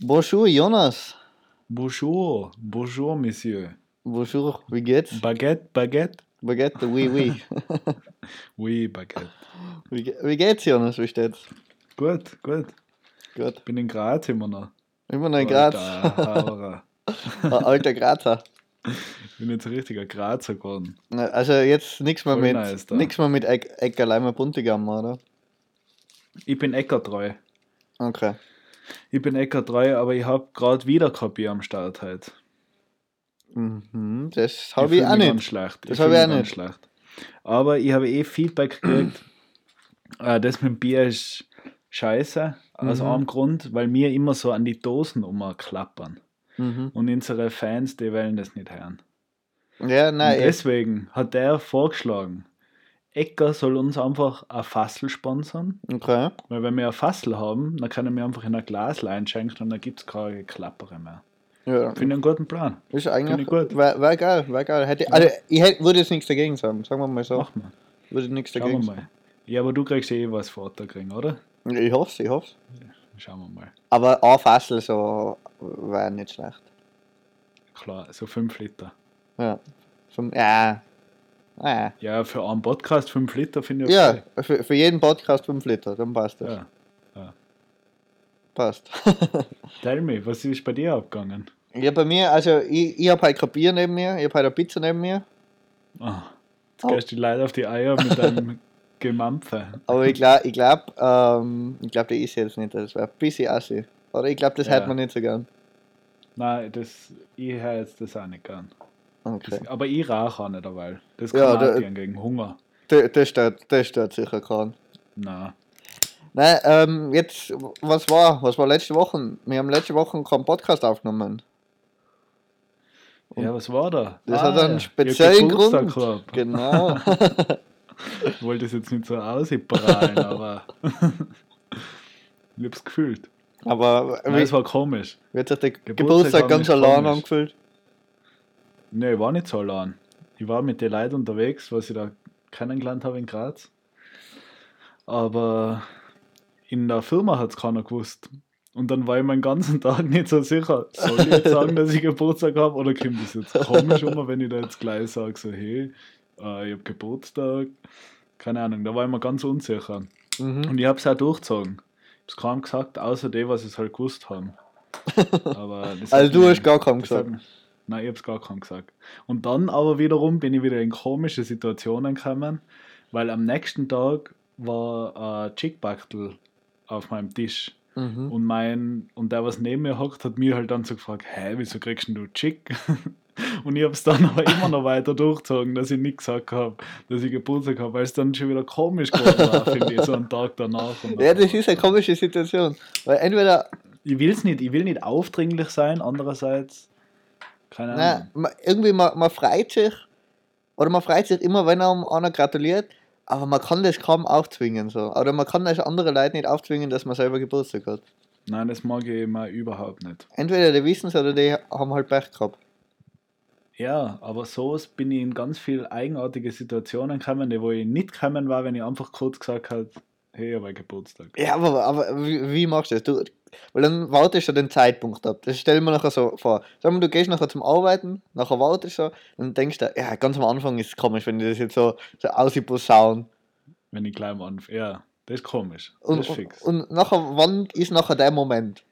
Bonjour, Jonas. Bonjour, bonjour, Monsieur. Bonjour, wie geht's? Baguette, Baguette? Baguette, oui, oui. Oui, Baguette. wie, ge- wie geht's, Jonas? Wie steht's? Gut, gut. Gut. Bin in Graz immer noch. Immer noch in Graz. Alter. Ein Alter Grazer. Bin jetzt ein richtiger Grazer geworden. Also jetzt nichts mehr mit, nice nix mehr mit Eck, Eckerleimer Buntigam, oder? Ich bin Eckertreu. Okay. Ich bin Eckertreu, aber ich habe gerade wieder kein Bier am Start heute. Mhm, das habe ich, fühl auch nicht. schlecht. Das fühl hab ich auch nicht. schlecht. Aber ich habe eh Feedback gekriegt, äh, das mit dem Bier ist scheiße. Aus Mhm. einem Grund, weil wir immer so an die Dosen umklappern. Mhm. Und unsere Fans, die wollen das nicht hören. Ja, Und nein, eh. deswegen hat der vorgeschlagen, Ecker soll uns einfach ein Fassel sponsern, okay. weil wenn wir ein Fassel haben, dann können wir einfach in ein Glas einschenken und dann gibt es keine Klappere mehr. Ja, Finde ich einen guten Plan. ist eigentlich ich gut. Wäre wär geil, wäre geil. Hätte, also, ich hätte, würde jetzt nichts dagegen sagen, sagen wir mal so. Machen wir. Würde nichts Schauen wir dagegen mal. Ja, aber du kriegst eh was vor Ort kriegen, oder? sagen. Ich hoffe ich hoffe Schauen wir mal. Aber ein Fassel so wäre nicht schlecht. Klar, so 5 Liter. Ja. Vom, ja. Ja, Ja, für einen Podcast 5 Liter finde ich ja okay. für, für jeden Podcast 5 Liter, dann passt das. Ja. Passt. Tell me, was ist bei dir abgegangen? ja, bei mir, also ich, ich habe halt kein Bier neben mir, ich habe halt eine Pizza neben mir, Ah, jetzt Oh. gehst du leider auf die Eier mit deinem Gemampfe. aber ich glaube, ich glaube, ähm, ich glaube, die ist jetzt nicht, das wäre ein bisschen assi. Oder ich glaube, das Ja. hätte man nicht so gern. Nein, das, ich höre jetzt das auch nicht gern. Okay. Das, aber ich rauche auch nicht dabei. Das Ja, kann auch gern gegen Hunger. Das, das, stört, das stört sicher keinen. Nein. Nein, ähm, jetzt, was war, was war letzte Woche? Wir haben letzte Woche keinen Podcast aufgenommen. Ja, was war da? Das Ah, hat einen ja, speziellen Grund. gehabt. Genau. Ich wollte das jetzt nicht so ausprallen, aber ich hab's gefühlt. Aber Nein, wie, es war komisch. wie hat sich der Geburtstag Geburtstag ganz allein angefühlt? Ich war nicht so allein. Ich war mit den Leuten unterwegs, was ich da kennengelernt habe in Graz. Aber in der Firma hat es keiner gewusst. Und dann war ich meinen ganzen Tag nicht so sicher, soll ich jetzt sagen, dass ich Geburtstag habe oder kommt das jetzt komisch um, wenn ich da jetzt gleich sage, so hey, äh, ich habe Geburtstag. Keine Ahnung, da war ich mir ganz unsicher. Mhm. Und ich habe es auch durchgezogen. Ich habe es kaum gesagt, außer dem, was es halt gewusst haben. Aber das Also hat du hast gar hat gesagt. mich- Nein, ich habe es gar keinem gesagt. Und dann aber wiederum bin ich wieder in komische Situationen gekommen, weil am nächsten Tag war ein Chickbachtel auf meinem Tisch. Mhm. Und mein, und der, was neben mir hockt, hat mir halt dann so gefragt, hä, wieso kriegst du Chick? Und ich habe es dann aber immer noch weiter durchgezogen, dass ich nicht gesagt habe, dass ich Geburtstag habe, weil es dann schon wieder komisch geworden war, finde ich, so einen Tag danach. Ja, das ist eine komische Situation. Weil entweder, ich will's nicht, ich will nicht aufdringlich sein, andererseits, keine Ahnung. nein, irgendwie man, man freut sich, oder man freut sich immer, wenn einem einer gratuliert, aber man kann das kaum aufzwingen. So. Oder man kann das andere Leute nicht aufzwingen, dass man selber Geburtstag hat. Nein, das mag ich mal überhaupt nicht. Entweder die wissen es oder die haben halt Pech gehabt. Ja, aber so bin ich in ganz viele eigenartige Situationen gekommen, die wo ich nicht gekommen war, wenn ich einfach kurz gesagt habe, hey, ich habe Geburtstag. Ja, aber, aber wie, wie machst du das? Du, weil dann wartest du den Zeitpunkt ab. Das stell mir nachher so vor. Sag mal, du gehst nachher zum Arbeiten, nachher wartest du und denkst du, ja, ganz am Anfang ist es komisch, wenn die das jetzt so, so ausposaunen. Wenn ich gleich am Anfang. Ja, das ist komisch. Und, das ist und, fix. und nachher, wann ist nachher der Moment?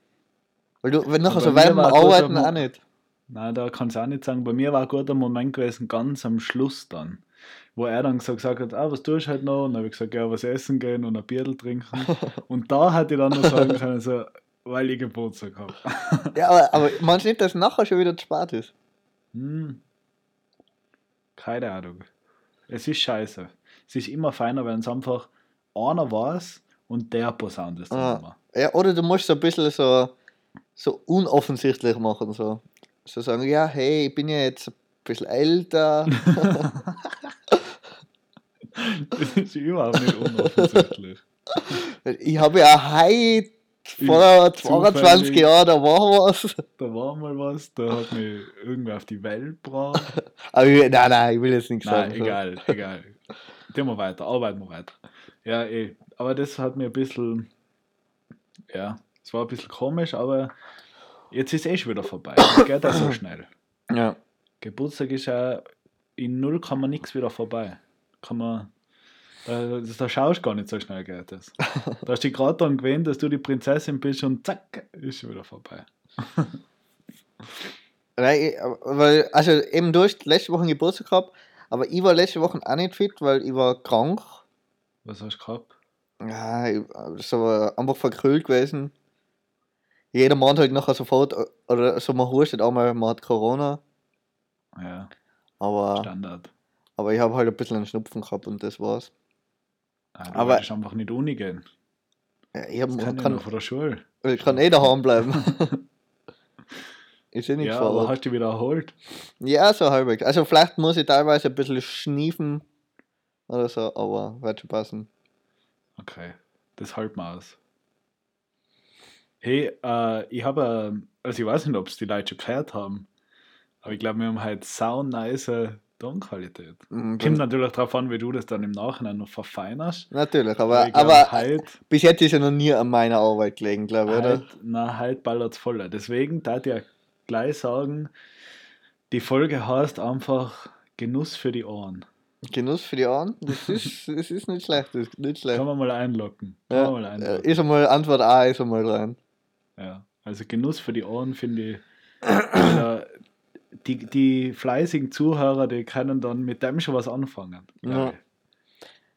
Weil du, wenn nachher so während dem Arbeiten auch nicht. Nein, da kann ich auch nicht sagen. Bei mir war ein guter Moment gewesen, ganz am Schluss dann. Wo er dann so gesagt hat, ah, was tust du heute noch? Und dann habe ich gesagt, ja, was essen gehen und ein Bierl trinken. und da hätte ich dann noch sagen können, so, weil ich Geburtstag habe. Ja, aber, aber du nicht, dass nachher schon wieder zu spät ist? Hm. Keine Ahnung. Es ist scheiße. Es ist immer feiner, wenn es einfach einer weiß und der posaunt es dann Ah. immer. Ja, oder du musst so ein bisschen so, so unoffensichtlich machen. So. so sagen, ja, hey, ich bin ja jetzt ein bisschen älter. Das ist überhaupt nicht unoffensichtlich. Ich habe ja heute vor 22 zufällig- Jahren, da war was. Da war mal was, da hat mich irgendwer auf die Welt gebracht. Aber ich, nein, nein, ich will jetzt nichts Nein, sagen. so. egal, egal. Gehen wir weiter, arbeiten wir weiter. Ja, eh. Aber das hat mir ein bisschen, ja, es war ein bisschen komisch, aber Jetzt ist eh schon wieder vorbei. Das geht auch so schnell. Ja. Geburtstag ist ja in null kann man nichts wieder vorbei. Kann man. Da, da schaust du gar nicht so schnell geht das. Da hast du dich gerade dann gewöhnt, dass du die Prinzessin bist und zack, ist schon wieder vorbei. Nein, weil, also eben du hast letzte Woche Geburtstag gehabt, aber ich war letzte Woche auch nicht fit, weil ich war krank. Was hast du gehabt? Ja, ich war einfach verkühlt gewesen. Jeder meint halt nachher sofort, oder so man hustet einmal, man hat Corona, Ja, aber, Standard. aber ich habe halt ein bisschen einen Schnupfen gehabt und das war's. Ah, du Aber- einfach nicht Uni gehen. Ja, ich, hab, Das kann, kann, ja noch von der Schule. ich kann eh daheim bleiben. ist eh nicht Ja, vor aber hast du wieder erholt? Ja, so halbwegs. Also vielleicht muss ich teilweise ein bisschen schniefen oder so, aber wird schon passen. Okay, das halten wir aus. Hey, äh, ich habe, ähm, also ich weiß nicht, ob es die Leute schon gehört haben, aber ich glaube, wir haben halt sau nice Tonqualität. Mhm, Kommt natürlich darauf an, wie du das dann im Nachhinein noch verfeinerst. Natürlich, Aber aber, heute, bis jetzt ist ja noch nie an meiner Arbeit gelegen, glaube ich, oder? heute, na, heute ballert voller. Deswegen da ich ja gleich sagen, die Folge heißt einfach Genuss für die Ohren. Genuss für die Ohren, das ist, das ist nicht schlecht, das ist nicht schlecht. Kann man mal einlocken. Kann Ja, man mal äh, einlocken. ist einmal Antwort A, ist einmal dran. Ja, also Genuss für die Ohren finde ich. die, die fleißigen Zuhörer, die können dann mit dem schon was anfangen. Ja.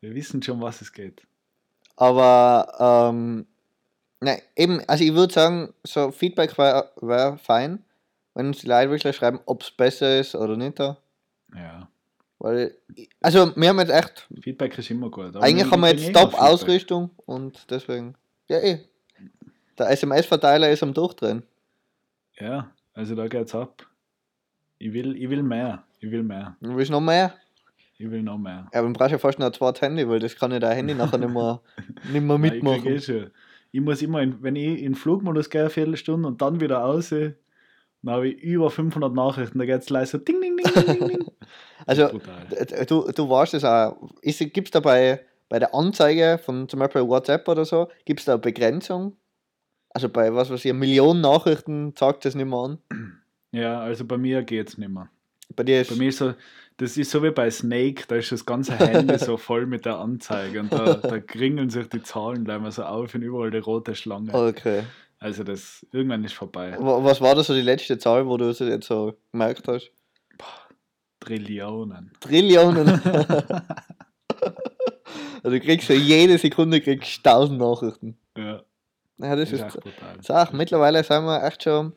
Wir wissen schon, was es geht. Aber, ähm, ne, eben, also ich würde sagen, so Feedback wäre wär fein, wenn uns die Leute wirklich schreiben, ob es besser ist oder nicht. Da. Ja, Weil, also wir haben jetzt echt Feedback ist immer gut. Eigentlich haben wir jetzt eh Top-Ausrüstung und deswegen. Ja, eh. Der SMS-Verteiler ist am Durchdrehen. Ja, also da geht's ab. Ich will, ich will mehr. Ich will mehr. Du willst noch mehr? Ich will noch mehr. Ja, aber dann brauchst du ja fast noch ein zweites Handy, weil das kann ja dein Handy nachher nicht mehr, nicht mehr Nein, Ich, eh mitmachen. ich muss immer, in, wenn ich in Flugmodus gehe, eine Viertelstunde und dann wieder raus, dann habe ich über 500 Nachrichten. Da geht es leise so ding, ding, ding, ding, ding. Also, du, du weißt es auch. Gibt es da bei, bei der Anzeige von zum Beispiel WhatsApp oder so, gibt es da eine Begrenzung? Also bei was weiß ich, Millionen Nachrichten zeigt das nicht mehr an. Ja, also bei mir geht es nicht mehr. Bei dir ist Bei mir ist so, das ist so wie bei Snake, da ist das ganze Handy so voll mit der Anzeige und da, da kringeln sich die Zahlen gleich mal so auf und überall die rote Schlange. okay. Also das, irgendwann ist vorbei. Wa- Was war da so die letzte Zahl, wo du es jetzt so gemerkt hast? Trillionen. Trillionen. also du kriegst für jede Sekunde kriegst 1000 Nachrichten. Ja, Ja, das das ist ist echt brutal. Sag, mittlerweile sind wir echt schon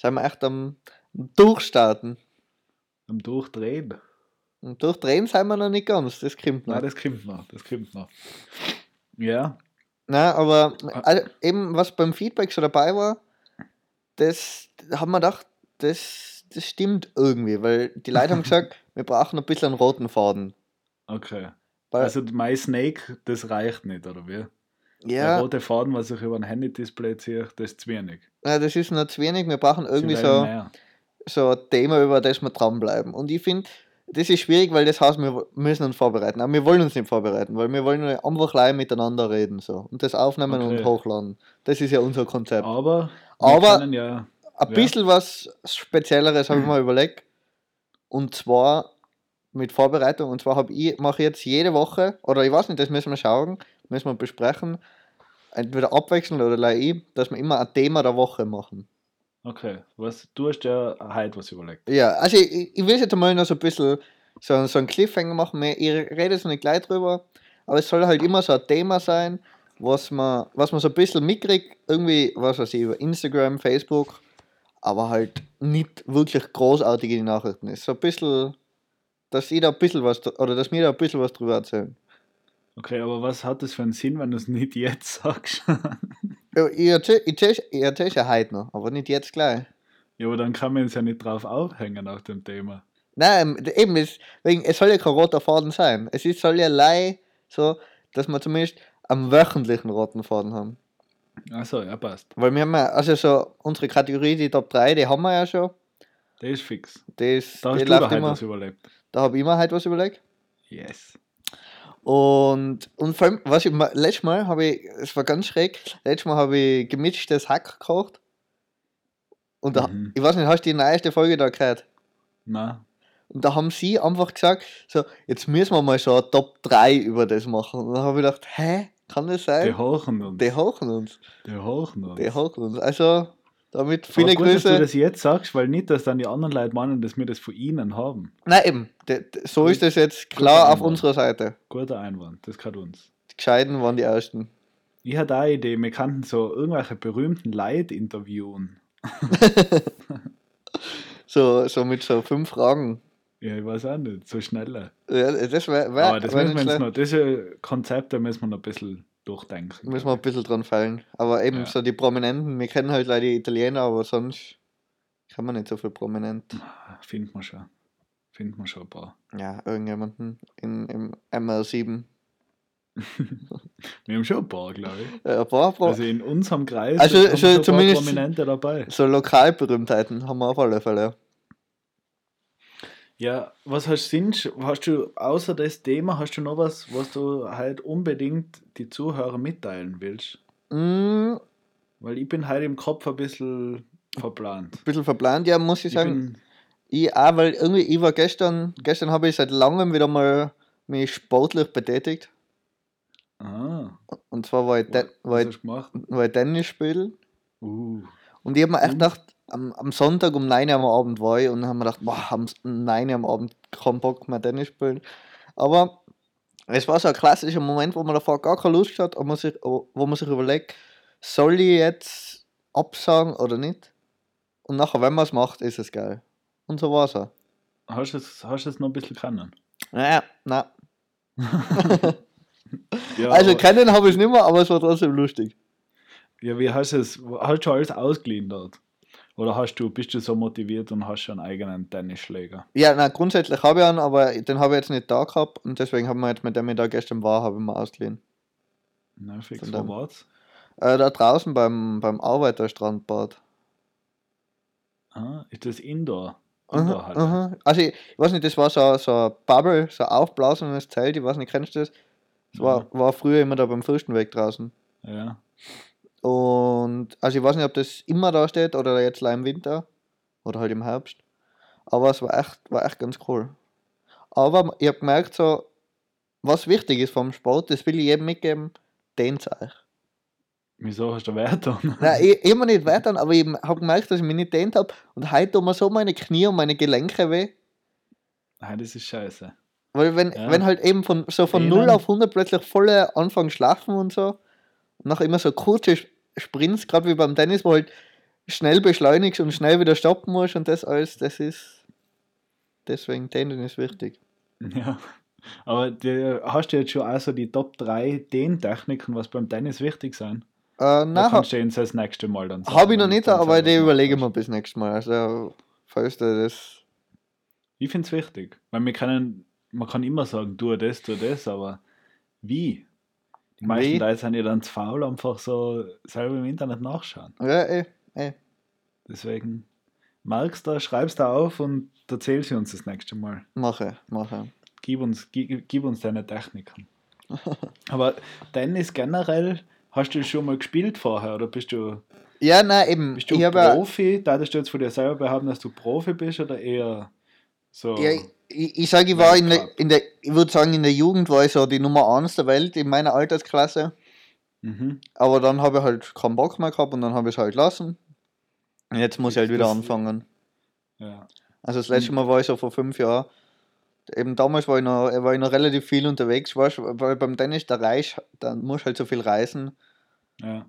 sind wir echt am Durchstarten. Am Durchdrehen. Und durchdrehen sind wir noch nicht ganz, das kommt noch. Nein, das kommt noch, das kommt noch. Ja, Nein, aber also eben, was beim Feedback schon dabei war, das haben wir gedacht, das, das stimmt irgendwie, weil die Leute haben gesagt, wir brauchen ein bisschen einen roten Faden. okay. Weil, Also My Snake, das reicht nicht, oder wie? Der ja, rote Faden, was ich über ein Handy-Display ziehe, das ist zu wenig. ja, das ist noch zu wenig, wir brauchen irgendwie so, mehr. so ein Thema, über das wir dranbleiben. Und ich finde, das ist schwierig, weil das heißt, wir müssen uns vorbereiten. Aber wir wollen uns nicht vorbereiten, weil wir wollen einfach gleich miteinander reden. So. Und das aufnehmen Okay. und hochladen. Das ist ja unser Konzept. Aber, Aber- ja, Ein Ja. bisschen was Spezielleres habe ich mir überlegt. Und zwar mit Vorbereitung. Und zwar habe ich, mache ich jetzt jede Woche, oder ich weiß nicht, das müssen wir schauen, müssen wir besprechen, entweder abwechselnd oder gleich ich, dass wir immer ein Thema der Woche machen. okay, was, du hast ja heute was überlegt. Ja, also ich, ich will jetzt einmal noch so ein bisschen so, so einen Cliffhanger machen. Ich rede jetzt nicht gleich drüber, aber es soll halt immer so ein Thema sein, was man, was man so ein bisschen mitkriegt, irgendwie, was weiß ich, über Instagram, Facebook, aber halt nicht wirklich großartig in die Nachrichten ist. So ein bisschen, dass ich da ein bisschen was, oder dass mir da ein bisschen was drüber erzählen. Okay, aber was hat das für einen Sinn, wenn du es nicht jetzt sagst? Ja, Ich erzähle erzähl- ja heute noch, aber nicht jetzt gleich. ja, aber dann kann man uns ja nicht drauf aufhängen auf dem Thema. Nein, ähm, eben, es, wegen, es soll ja kein roter Faden sein. Es ist, soll ja lei so, dass wir zumindest am wöchentlichen roten Faden haben. Achso, ja, passt. Weil wir haben ja, also so unsere Kategorie, die Top 3, die haben wir ja schon. Der ist fix. Die, ist, Da die hast du da immer. was überlegt. Da habe ich immer halt was überlegt. Yes. Und, und vor allem, was ich, letztes Mal habe ich, es war ganz schräg, letztes Mal habe ich gemischtes Hack gekocht. Und da, Mhm. ich weiß nicht, hast du die neueste Folge da gehört? Na, Und da haben sie einfach gesagt, so, jetzt müssen wir mal so eine Top 3 über das machen. Und dann habe ich gedacht, hä, kann das die sein? hochen uns. Die hochen uns. Die hochen uns. Die hochen uns. Also, damit viele gut, dass du Grüße. das jetzt sagst, weil nicht, dass dann die anderen Leute meinen, dass wir das von ihnen haben. Nein, eben. de- de- So ist das jetzt Guter klar auf Einwand. unserer Seite. Guter Einwand, das kann uns. Die Gescheiten waren die Ersten. Ich hatte auch eine Idee, wir könnten so irgendwelche berühmten Leute interviewen. So, so mit so fünf Fragen. Ja, ich weiß auch nicht, so schneller. Ja, das wäre wär, Aber das wär müssen wir jetzt noch, diese Konzepte müssen wir noch ein bisschen durchdenken. Müssen wir ein bisschen dran fallen. Aber eben Ja. so die Prominenten, wir kennen halt leider die Italiener, aber sonst kann man nicht so viel prominent. Finden wir schon. Finden wir schon ein paar. Ja, irgendjemanden in, im ML7. Wir haben schon ein paar, glaube ich. Ein paar Pro Also in unserem Kreis Also, so schon ein zumindest- paar Prominente dabei. so Lokalberühmtheiten haben wir auf alle Fälle. Ja, was hast du sonst? Hast du außer das Thema, hast du noch was, was du halt unbedingt die Zuhörer mitteilen willst? Mm, Weil ich bin halt im Kopf ein bisschen verplant. ein bisschen verplant, ja, muss ich Ich sagen. Ich auch, weil irgendwie, ich war gestern, gestern habe ich seit langem wieder mal mich sportlich betätigt. ah, Und zwar war ich, De war ich, war ich Tennis spielen. Uh, Und ich habe mir echt gedacht, am, am Sonntag um 9 Uhr am Abend war ich und haben mir gedacht, boah, am 9 Uhr am Abend keinen Bock mehr Tennis spielen. Aber es war so ein klassischer Moment, wo man davor gar keine Lust hat, und man sich, wo man sich überlegt, soll ich jetzt absagen oder nicht? Und nachher, wenn man es macht, ist es geil. Und so war es auch. hast du es, hast du es noch ein bisschen kennen? Naja, nein. Ja, Also kennen habe ich es nicht mehr, aber es war trotzdem lustig. Ja, wie hast du es? Hast du schon alles ausgeliehen dort? Oder hast du, bist du so motiviert und hast schon einen eigenen Tennisschläger? Ja, na grundsätzlich habe ich einen, aber den habe ich jetzt nicht da gehabt und deswegen haben wir jetzt mit dem ich da gestern war, habe ich mir ausgeliehen. Na, fix, wo war's? Äh, da draußen beim, beim Arbeiterstrandbad. Ah, ist das Indoor? Aha, Indoor-Halle? aha. Also ich, ich weiß nicht, das war so, so ein Bubble, so ein aufblasendes Zelt, ich weiß nicht, kennst du das? Das war, war früher immer da beim Fürstenweg draußen. Ja. Und also ich weiß nicht, ob das immer da steht oder jetzt leider im Winter oder halt im Herbst. Aber es war echt, war echt ganz cool. Aber ich habe gemerkt, so, was wichtig ist vom Sport, das will ich jedem mitgeben, dehnt euch. Wieso hast du Wert dann? Nein, ich, immer nicht weiter, aber ich habe gemerkt, dass ich mich nicht dehnt habe und heute tun mir so meine Knie und meine Gelenke weh. Nein, das ist scheiße. Weil wenn, Ja. wenn halt eben von so von Dehnen. 0 auf 100 plötzlich volle anfangen schlafen und so, nachher immer so kurze Sp- Sprints, gerade wie beim Tennis, wo halt schnell beschleunigst und schnell wieder stoppen musst und das alles, das ist deswegen Dehnen ist wichtig. Ja. Aber die, hast du jetzt schon also die Top 3 Dehntechniken, was beim Tennis wichtig sind? Äh, Da nein, kannst du uns das nächste Mal dann sagen. habe ich noch du nicht, aber die überlege ich mir bis nächstes Mal. Also, falls du das. Ich finde es wichtig. Weil wir können, man kann immer sagen, tu das, tu das, aber wie? Die meisten Wie? Leute sind ja dann zu faul, einfach so selber im Internet nachschauen. Ja, eh, eh. Deswegen merkst du, schreibst da auf und erzähl sie uns das nächste Mal. Mache, mache. Gib uns, gib, gib uns deine Techniken. Aber Tennis generell, hast du schon mal gespielt vorher oder bist du, Ja, nein, eben. bist du ich Profi? Darfst du jetzt von dir selber behaupten, dass du Profi bist oder eher so? ja, ich, ich sage, ich war in der, in der, ich würde sagen, in der Jugend war ich so die Nummer 1 der Welt in meiner Altersklasse. Mhm. Aber dann habe ich halt keinen Bock mehr gehabt und dann habe ich es halt lassen. Und jetzt muss ich halt wieder anfangen. Ja. Also das letzte Mal war ich so vor fünf Jahren. Eben damals war ich noch, war ich noch relativ viel unterwegs, weißt, weil beim Tennis der Reich, dann musst du halt so viel reisen. ja.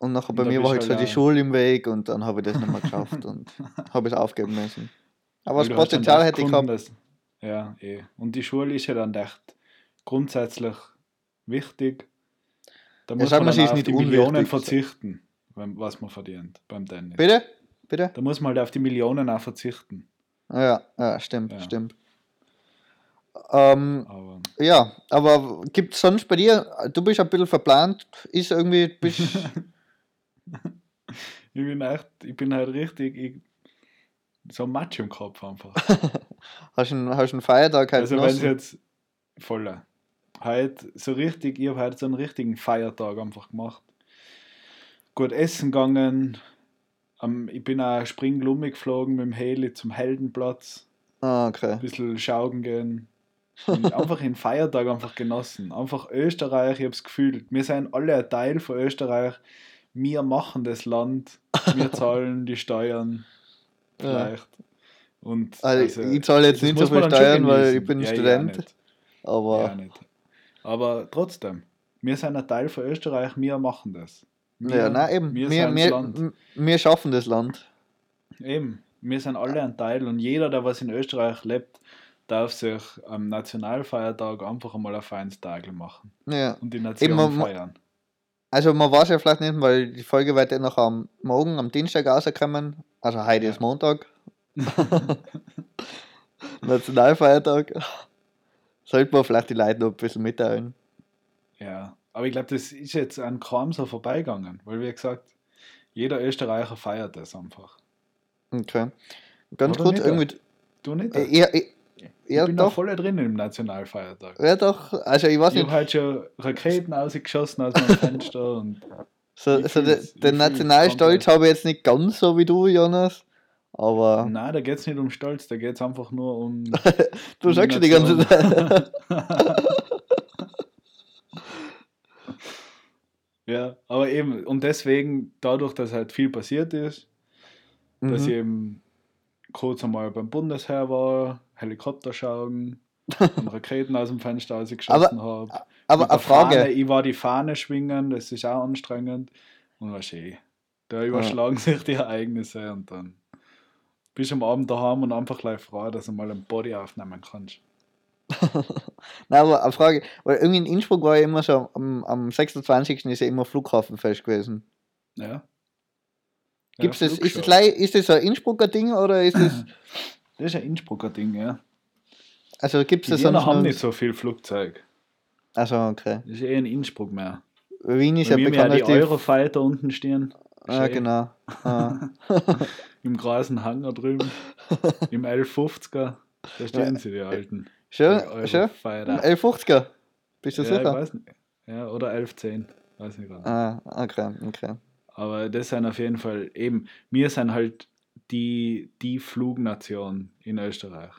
Und nachher Und bei da mir war halt halt so die auch- Schule im Weg und dann habe ich das nicht mehr geschafft und habe es aufgeben müssen. Aber Weil das Potenzial hätte ich gehabt. dass- Ja, eh. Und die Schule ist ja dann echt grundsätzlich wichtig. Da muss sagen man sie dann auf nicht die Millionen verzichten, was man verdient beim Tennis. Bitte? Bitte? Da muss man halt auf die Millionen auch verzichten. Ja, ja, stimmt, Ja. stimmt. Ähm, Aber ja, aber gibt es sonst bei dir, du bist ein bisschen verplant, ist irgendwie, bist, ich bin echt, ich bin halt richtig ich, so ein Matsch im Kopf einfach. hast einen, hast einen Feiertag halt also wenn es jetzt voller. Halt so richtig, ich habe halt so einen richtigen Feiertag einfach gemacht. Gut essen gegangen, Ähm, ich bin auch Springlumme geflogen mit dem Heli zum Heldenplatz. Ah, okay. Ein bisschen schaugen gehen. Und einfach den Feiertag einfach genossen. Einfach Österreich, ich habe es gefühlt. Wir sind alle ein Teil von Österreich. Wir machen das Land. Wir zahlen die Steuern. Vielleicht. Und Also, ich zahle jetzt nicht so viel Steuern, weil ich bin Ja, Student. Aber Ja, nicht. Aber trotzdem, wir sind ein Teil von Österreich, wir machen das. Wir, ja, nein, eben. Wir, Wir, wir, wir schaffen das Land. Eben, wir sind alle ein Teil und jeder, der was in Österreich lebt, darf sich am Nationalfeiertag einfach einmal ein feines Tag machen Ja. und die Nation man- man- feiern. Also man weiß ja vielleicht nicht, weil die Folge wird ja noch am Morgen, am Dienstag rauskommen. Also heute Ja. ist Montag. Nationalfeiertag. Sollte man vielleicht die Leute noch ein bisschen mitteilen. Ja, aber ich glaube, das ist jetzt an kaum so vorbeigegangen, weil wie gesagt, jeder Österreicher feiert das einfach. Okay. Ganz Oder kurz, irgendwie. Du nicht? Äh, ich, ich ja, bin da doch. voll drin im Nationalfeiertag. Ja, doch. Also ich weiß Ich nicht, habe halt schon Raketen ausgeschossen aus meinem Fenster und so, ich so ich den Nationalstolz habe ich jetzt nicht ganz so wie du, Jonas. Aber Nein, da geht es nicht um Stolz, da geht es einfach nur um. du um sagst schon die ganze. Zeit. ja, aber eben, und deswegen, dadurch, dass halt viel passiert ist, dass ich Mhm. eben kurz einmal beim Bundesheer war, Helikopter schauen, und Raketen aus dem Fenster ausgeschossen habe. Aber eine Frage. Fahne, ich war die Fahne schwingen, das ist auch anstrengend. Und war schön. Da überschlagen sich die Ereignisse und dann bist du am Abend daheim und einfach gleich froh, dass du mal ein Body aufnehmen kannst. Nein, aber eine Frage. Weil irgendwie in Innsbruck war ja immer so, am, am 26. ist ja immer Flughafenfest gewesen. Ja. Gibt's ja, das, ist, das, ist das ein Innsbrucker Ding oder ist das. Das ist ein Innsbrucker Ding, ja. Also gibt es das sonst haben noch? nicht so viel Flugzeug. Also, okay. Das ist eher in Innsbruck mehr. Wien ist Weil ja bekannt die als die. Eurofighter unten stehen. Ah, Schön. genau. Ah. Im großen Hangar drüben. Im 1150er. Da stehen sie, die alten. Schon, Die? Eurofighter. 1150er. Bist du Ja, ich sicher? weiß nicht. Ja, oder 1110. Weiß nicht genau. Ah, okay, okay. Aber das sind auf jeden Fall eben, wir sind halt die, die Flugnation in Österreich.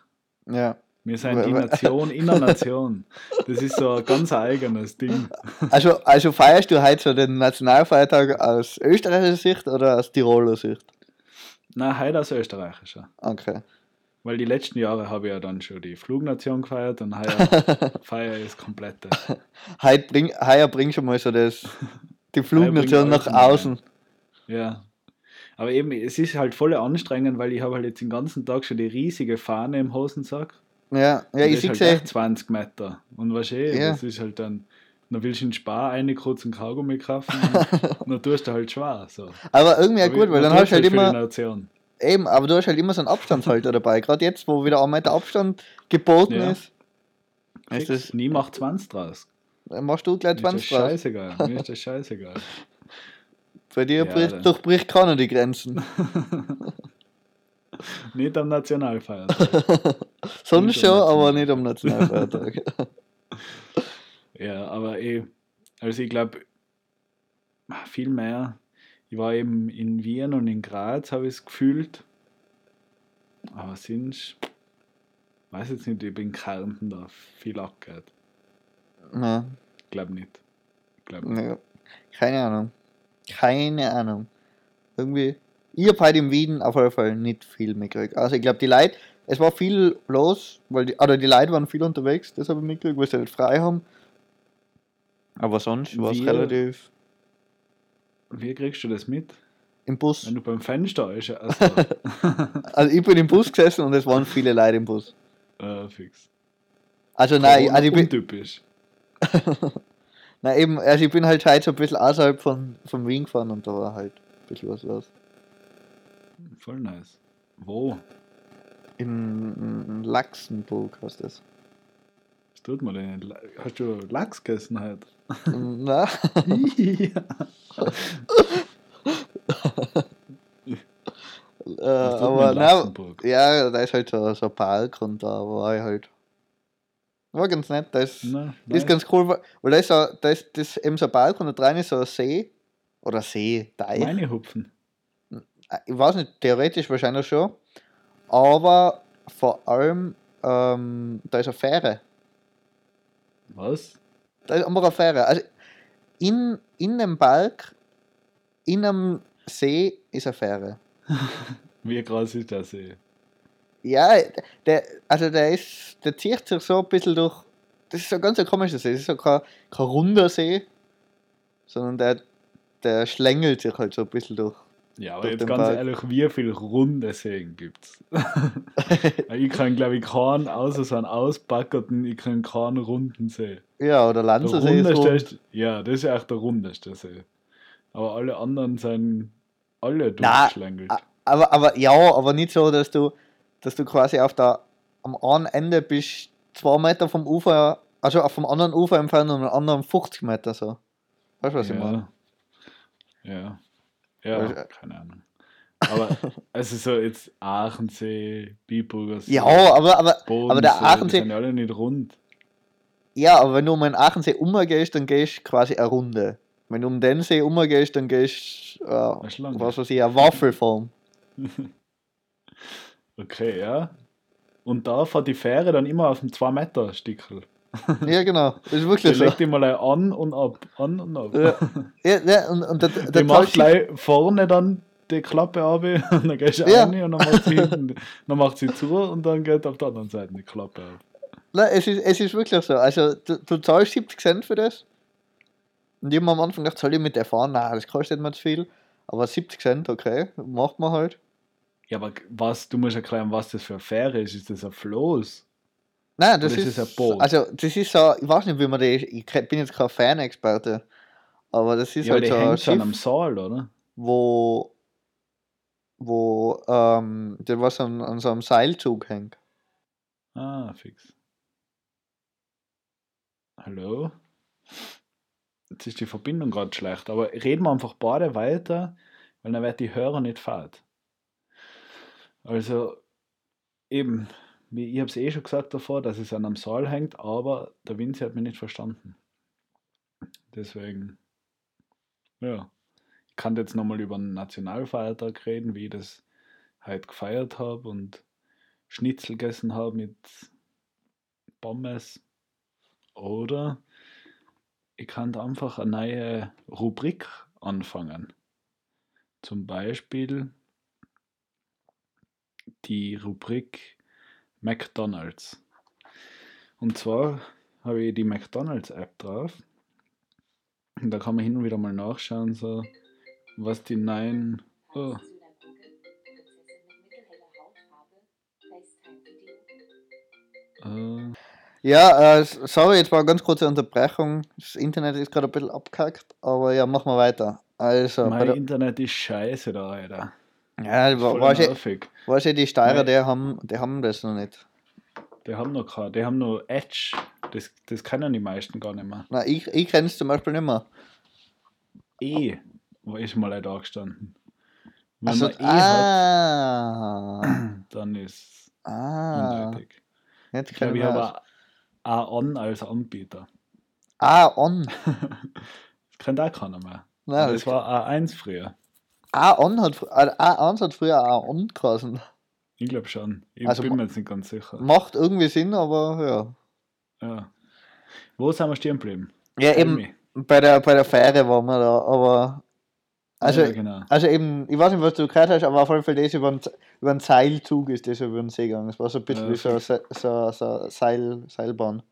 Ja. Wir sind die Nation in der Nation. Das ist so ein ganz eigenes Ding. Also, also feierst du heute so den Nationalfeiertag aus österreichischer Sicht oder aus Tiroler Sicht? Nein, heute aus österreichischer. Okay. Weil die letzten Jahre habe ich ja dann schon die Flugnation gefeiert und heuer feiere ich das komplette. Heute bring, heuer bringst du mal so das, die Flugnation nach außen. Ja. Aber eben, es ist halt voll anstrengend, weil ich habe halt jetzt den ganzen Tag schon die riesige Fahne im Hosensack. Ja, ja ich sehe ist halt eh. echt 20 Meter. Und was eh, Ja. das ist halt dann, dann willst du in Spar eine kurz einen Kaugummi kaufen und dann tust du halt schwer. So. Aber irgendwie ja Aber gut, weil dann hast du halt die immer, eben, aber du hast halt immer so einen Abstandshalter dabei. Gerade jetzt, wo wieder einmal der Abstand geboten Ja. ist, ist Kriegst, das, nie macht 20 draus. Dann machst du gleich Mir ist das 20 scheißegal. Mir ist das scheißegal. Bei dir Ja, bricht, durchbricht keiner die Grenzen. Nicht am Nationalfeiertag. Sonst schon, aber nicht am Nationalfeiertag. Ja, aber eh, also ich glaube, viel mehr. Ich war eben in Wien und in Graz, habe ich es gefühlt. Aber sonst, weiß jetzt nicht, ob in Kärnten da viel abgeht. ja, Ich glaube nicht. Ich glaube nicht. ja, keine Ahnung. Keine Ahnung. Irgendwie, ich habe heute im Wien auf jeden Fall nicht viel mitgekriegt. Also ich glaube, die Leute, es war viel los, weil die, oder die Leute waren viel unterwegs, das habe ich mitgekriegt, weil sie halt frei haben. Aber sonst war es relativ Wie kriegst du das mit? im Bus. Wenn du beim Fenster also, Also ich bin im Bus gesessen und es waren viele Leute im Bus. äh, fix. Also nein, also ich bin, untypisch. nein, eben, also ich bin halt heute so ein bisschen außerhalb von, von Wien gefahren und da war halt ein bisschen was los. Voll nice. Wo? In, Luxemburg heißt das. Was tut man denn? Hast du Lachs gegessen heute? Na? ja. Äh, aber na, ja, da ist halt so, so ein Park und da war ich halt. War ganz nett, das ist nice. ganz cool, weil weil da ist, so, da ist das ist eben so ein Park und da drin ist so ein See. Oder See, Teich. Meine Hupfen. ich weiß nicht, theoretisch wahrscheinlich schon, aber vor allem, ähm, da ist eine Fähre. Was? Da ist einfach eine Fähre. Also in, in dem Park, in einem See ist eine Fähre. Wie groß ist der See? Ja, der, also der ist, der zieht sich so ein bisschen durch. Das ist so ein ganz ein komischer See. Das ist so kein, kein runder See, sondern der, der schlängelt sich halt so ein bisschen durch. Ja, aber jetzt ganz Park. ehrlich, wie viele runde Seen gibt's? ich kann, glaube ich, keinen, außer so einen ausbackerten, ich kann keinen runden See. Ja, oder Der Lanzersee ist rund. ist, ja, das ist echt der rundeste See. Aber alle anderen sind alle durchgeschlängelt. Aber, aber ja, aber nicht so, dass du, dass du quasi auf der, am einen Ende bist, zwei Meter vom Ufer, also auf vom anderen Ufer entfernt und am anderen 50 Meter so. Weißt du, was ich meine? Ja. Ja, Also, keine Ahnung. Aber also so jetzt Aachensee, Biburger See, Ja, aber, aber, aber der Aachensee- die sind ja alle nicht rund. ja, aber wenn du um den Aachensee umgehst, dann gehst du quasi eine Runde. Wenn du um den See umgehst, dann gehst du, äh, was weiß ich, eine Waffelform. Okay, ja. Und da fährt die Fähre dann immer auf dem 2-Meter-Stickel. ja, genau. Das ist Die wirklich so. legt die mal an und ab, an und ab. Ja, ja, ja, und, und der, der Die macht gleich vorne dann die Klappe ab und dann gehst du Ja. rein und dann macht sie hinten, dann macht sie zu und dann geht auf der anderen Seite die Klappe ab. Nein, es ist, es ist wirklich so. Also, du, du zahlst 70 Cent für das. Und ich habe am Anfang gedacht, soll ich mit der fahren? Nein, das kostet mir zu viel. Aber 70 Cent, okay, macht man halt. Ja, aber was, du musst erklären, was das für eine Fähre ist. Ist das ein Floß? Nein, das ist ist, ein Boot? Also, das ist so, ich weiß nicht, wie man das. Ich bin jetzt kein Fan-Experte. Aber das ist ja, halt so ein hängt schon am Schiff, Saal, oder? wo. wo. ähm, der was an, an so einem Seilzug hängt. Ah, fix. Hallo? Jetzt ist die Verbindung gerade schlecht, aber reden wir einfach beide weiter, weil dann wird die Hörer nicht fad. Also, eben, ich habe es eh schon gesagt davor, dass es an einem Saal hängt, aber der Vinci hat mich nicht verstanden. Deswegen, ja, ich kann jetzt nochmal über den Nationalfeiertag reden, wie ich das halt gefeiert habe und Schnitzel gegessen habe mit Pommes. Oder ich kann einfach eine neue Rubrik anfangen. Zum Beispiel die Rubrik McDonald's. Und zwar habe ich die McDonald's-App drauf. Und da kann man hin und wieder mal nachschauen, so, was die neuen. Oh, äh, Ja, äh, sorry, jetzt war eine ganz kurze Unterbrechung. Das Internet ist gerade ein bisschen abgehackt, aber ja, machen wir weiter. Also, mein Internet ist scheiße da, Alter. Ja, weißt du, die Steirer, Nein. die haben, die haben das noch nicht. Die haben noch kein, die haben nur Edge. Das, das kennen die meisten gar nicht mehr. Na, ich, ich kenne es zum Beispiel nicht mehr. E, wo ist mal da gestanden. Wenn Also, man E hat, ah, dann ist ah, unnötig. jetzt Ich glaube, ich ich habe aus. A on als Anbieter. Ah, on. Das kennt auch keiner mehr. Nein, das das war A1 früher. Ah, on hat, äh, A1 hat früher A on geheißen. Ich glaube schon. Ich Also bin mir jetzt nicht ganz sicher. Macht irgendwie Sinn, aber ja. Ja. Wo sind wir stehen geblieben? Ja, Tell eben me. bei der, bei der Fähre waren wir da, aber. Also, ja, genau. also eben, ich weiß nicht, was du gehört hast, aber auf jeden Fall das über einen, über einen Seilzug ist das über den See gegangen. Es war so ein bisschen Ja, wie so, eine so, so Seil, Seilbahn.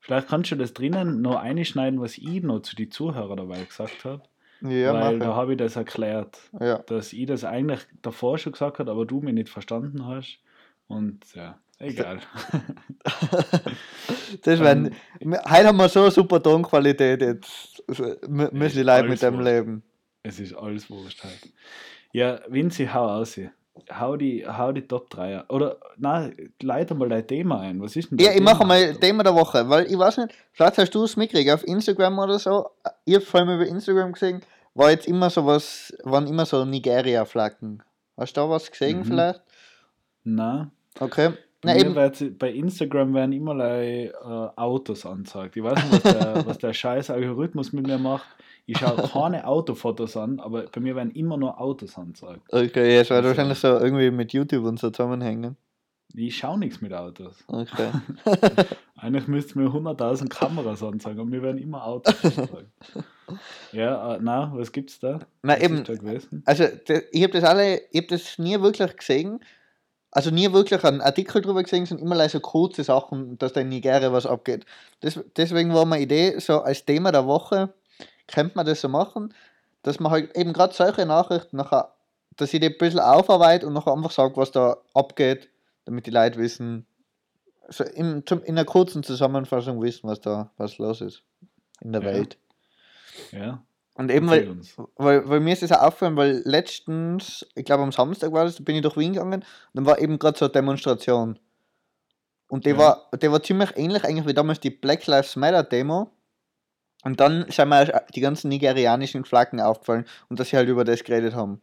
Vielleicht kannst du das drinnen noch einschneiden, was ich noch zu den Zuhörern dabei gesagt habe. Ja, weil da habe ich das erklärt. Ja. dass ich das eigentlich davor schon gesagt habe, aber du mich nicht verstanden hast. Und ja, egal. das werden, heute haben wir so eine super Tonqualität, jetzt mü- müssen die Leute mit dem wurscht. leben. es ist alles wurscht halt. Ja, Vinci, hau aus. Hau die, hau die Top 3. Oder, nein, leite mal dein Thema ein. Was ist denn Ja, dein ich mache Thema mal heute? Thema der Woche, weil ich weiß nicht, vielleicht hast du es mitgekriegt auf Instagram oder so. Ich habe vor allem über Instagram gesehen, war jetzt immer so was, waren immer so Nigeria-Flaggen. Hast du da was gesehen Mhm. vielleicht? Nein, Okay. Bei, Na, wird, bei Instagram werden immer äh, Autos angezeigt. Ich weiß nicht, was der, was der scheiß Algorithmus mit mir macht. Ich schaue keine Autofotos an, aber bei mir werden immer nur Autos angezeigt. Okay, es wird Also- wahrscheinlich so irgendwie mit YouTube und so zusammenhängen. Ich schaue nichts mit Autos. Okay. Eigentlich müsste mir 100.000 Kameras anzeigen, aber mir werden immer Autos angezeigt. Ja, äh, na, was gibt's da? Na Was eben, da also ich habe das alle, ich habe das nie wirklich gesehen. Also nie wirklich einen Artikel drüber gesehen, sondern immer so kurze Sachen, dass da in Nigeria was abgeht. Das, deswegen war meine Idee, so als Thema der Woche, könnte man das so machen, dass man halt eben gerade solche Nachrichten nachher, dass ich die ein bisschen aufarbeite und nachher einfach sage, was da abgeht, damit die Leute wissen, so in, zum, in einer kurzen Zusammenfassung wissen, was da was los ist in der Ja. Welt. Ja, Und eben, weil, weil, weil mir ist das auch aufgefallen, weil letztens, ich glaube am Samstag war das, da bin ich durch Wien gegangen und dann war eben gerade so eine Demonstration. Und die, Ja. war, die war ziemlich ähnlich eigentlich wie damals die Black Lives Matter Demo. Und dann sind mir die ganzen nigerianischen Flaggen aufgefallen und dass sie halt über das geredet haben.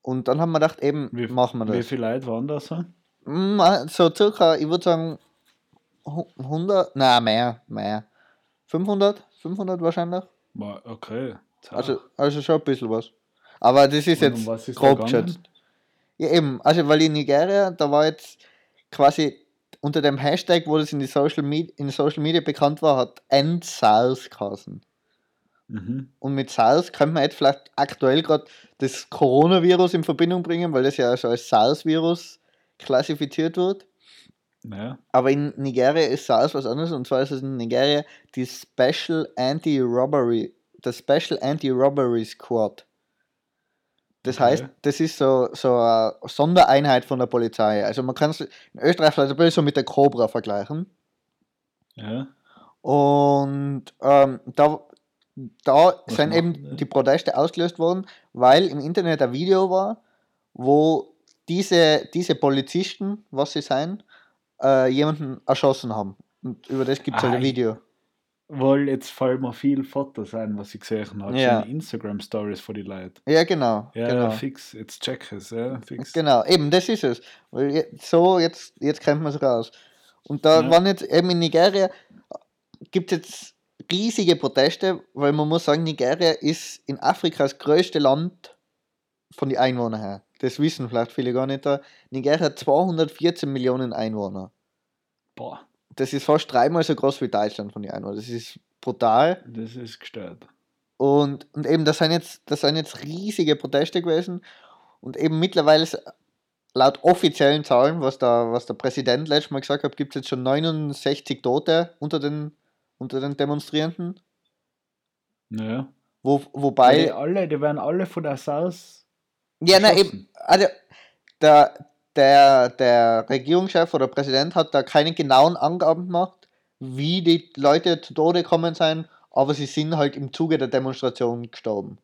Und dann haben wir gedacht, eben, Wie, machen wir wie das. viele Leute waren da so? Mm, So circa, ich würde sagen, hu- 100, nein, mehr, mehr. 500, 500 wahrscheinlich. Okay. Also, also schon ein bisschen was. Aber das ist um jetzt was ist grob geschätzt. Ja, eben. Also, weil in Nigeria, da war jetzt quasi unter dem Hashtag, wo das in, die Social Media, in Social Media bekannt war, hat End SARS geheißen. Mhm. Und mit SARS könnte man jetzt vielleicht aktuell gerade das Coronavirus in Verbindung bringen, weil das ja also als SARS-Virus klassifiziert wird. Aber in Nigeria ist SARS was anderes und zwar ist es in Nigeria die Special Anti-Robbery, das Special Anti-Robbery Squad. Das Okay. heißt, das ist so, so eine Sondereinheit von der Polizei. Also man kann es in Österreich vielleicht ein bisschen so mit der Cobra vergleichen. Ja. Und ähm, da, da Was sind eben die? die Proteste ausgelöst worden, weil im Internet ein Video war, wo diese, diese Polizisten, was sie sein, äh, jemanden erschossen haben. Und über das gibt es halt ein Video. Weil jetzt fallen mir viele Fotos ein, was ich gesehen habe. Ja. Instagram-Stories von den Leuten. Ja, genau. Ja, genau. fix. Jetzt check es. Ja, fix. Genau, eben, das ist es. Weil so, jetzt, jetzt kennt man es raus. Und da Ja. waren jetzt eben in Nigeria, gibt es jetzt riesige Proteste, weil man muss sagen, Nigeria ist in Afrika das größte Land von den Einwohnern her. Das wissen vielleicht viele gar nicht da. Nigeria hat 214 Millionen Einwohner. Boah, Das ist fast dreimal so groß wie Deutschland von den Einwohnern. Das ist brutal. das ist gestört. Und, und eben, das sind, jetzt, das sind jetzt riesige Proteste gewesen. Und eben mittlerweile, laut offiziellen Zahlen, was der, was der Präsident letztes Mal gesagt hat, gibt es jetzt schon 69 Tote unter den, unter den Demonstrierenden. Ja. Wo, wobei. die alle, die werden alle von der SARS. Ja, erschossen. eben. Also, der, der, der Regierungschef oder Präsident hat da keine genauen Angaben gemacht, wie die Leute zu Tode gekommen sind, aber sie sind halt im Zuge der Demonstration gestorben.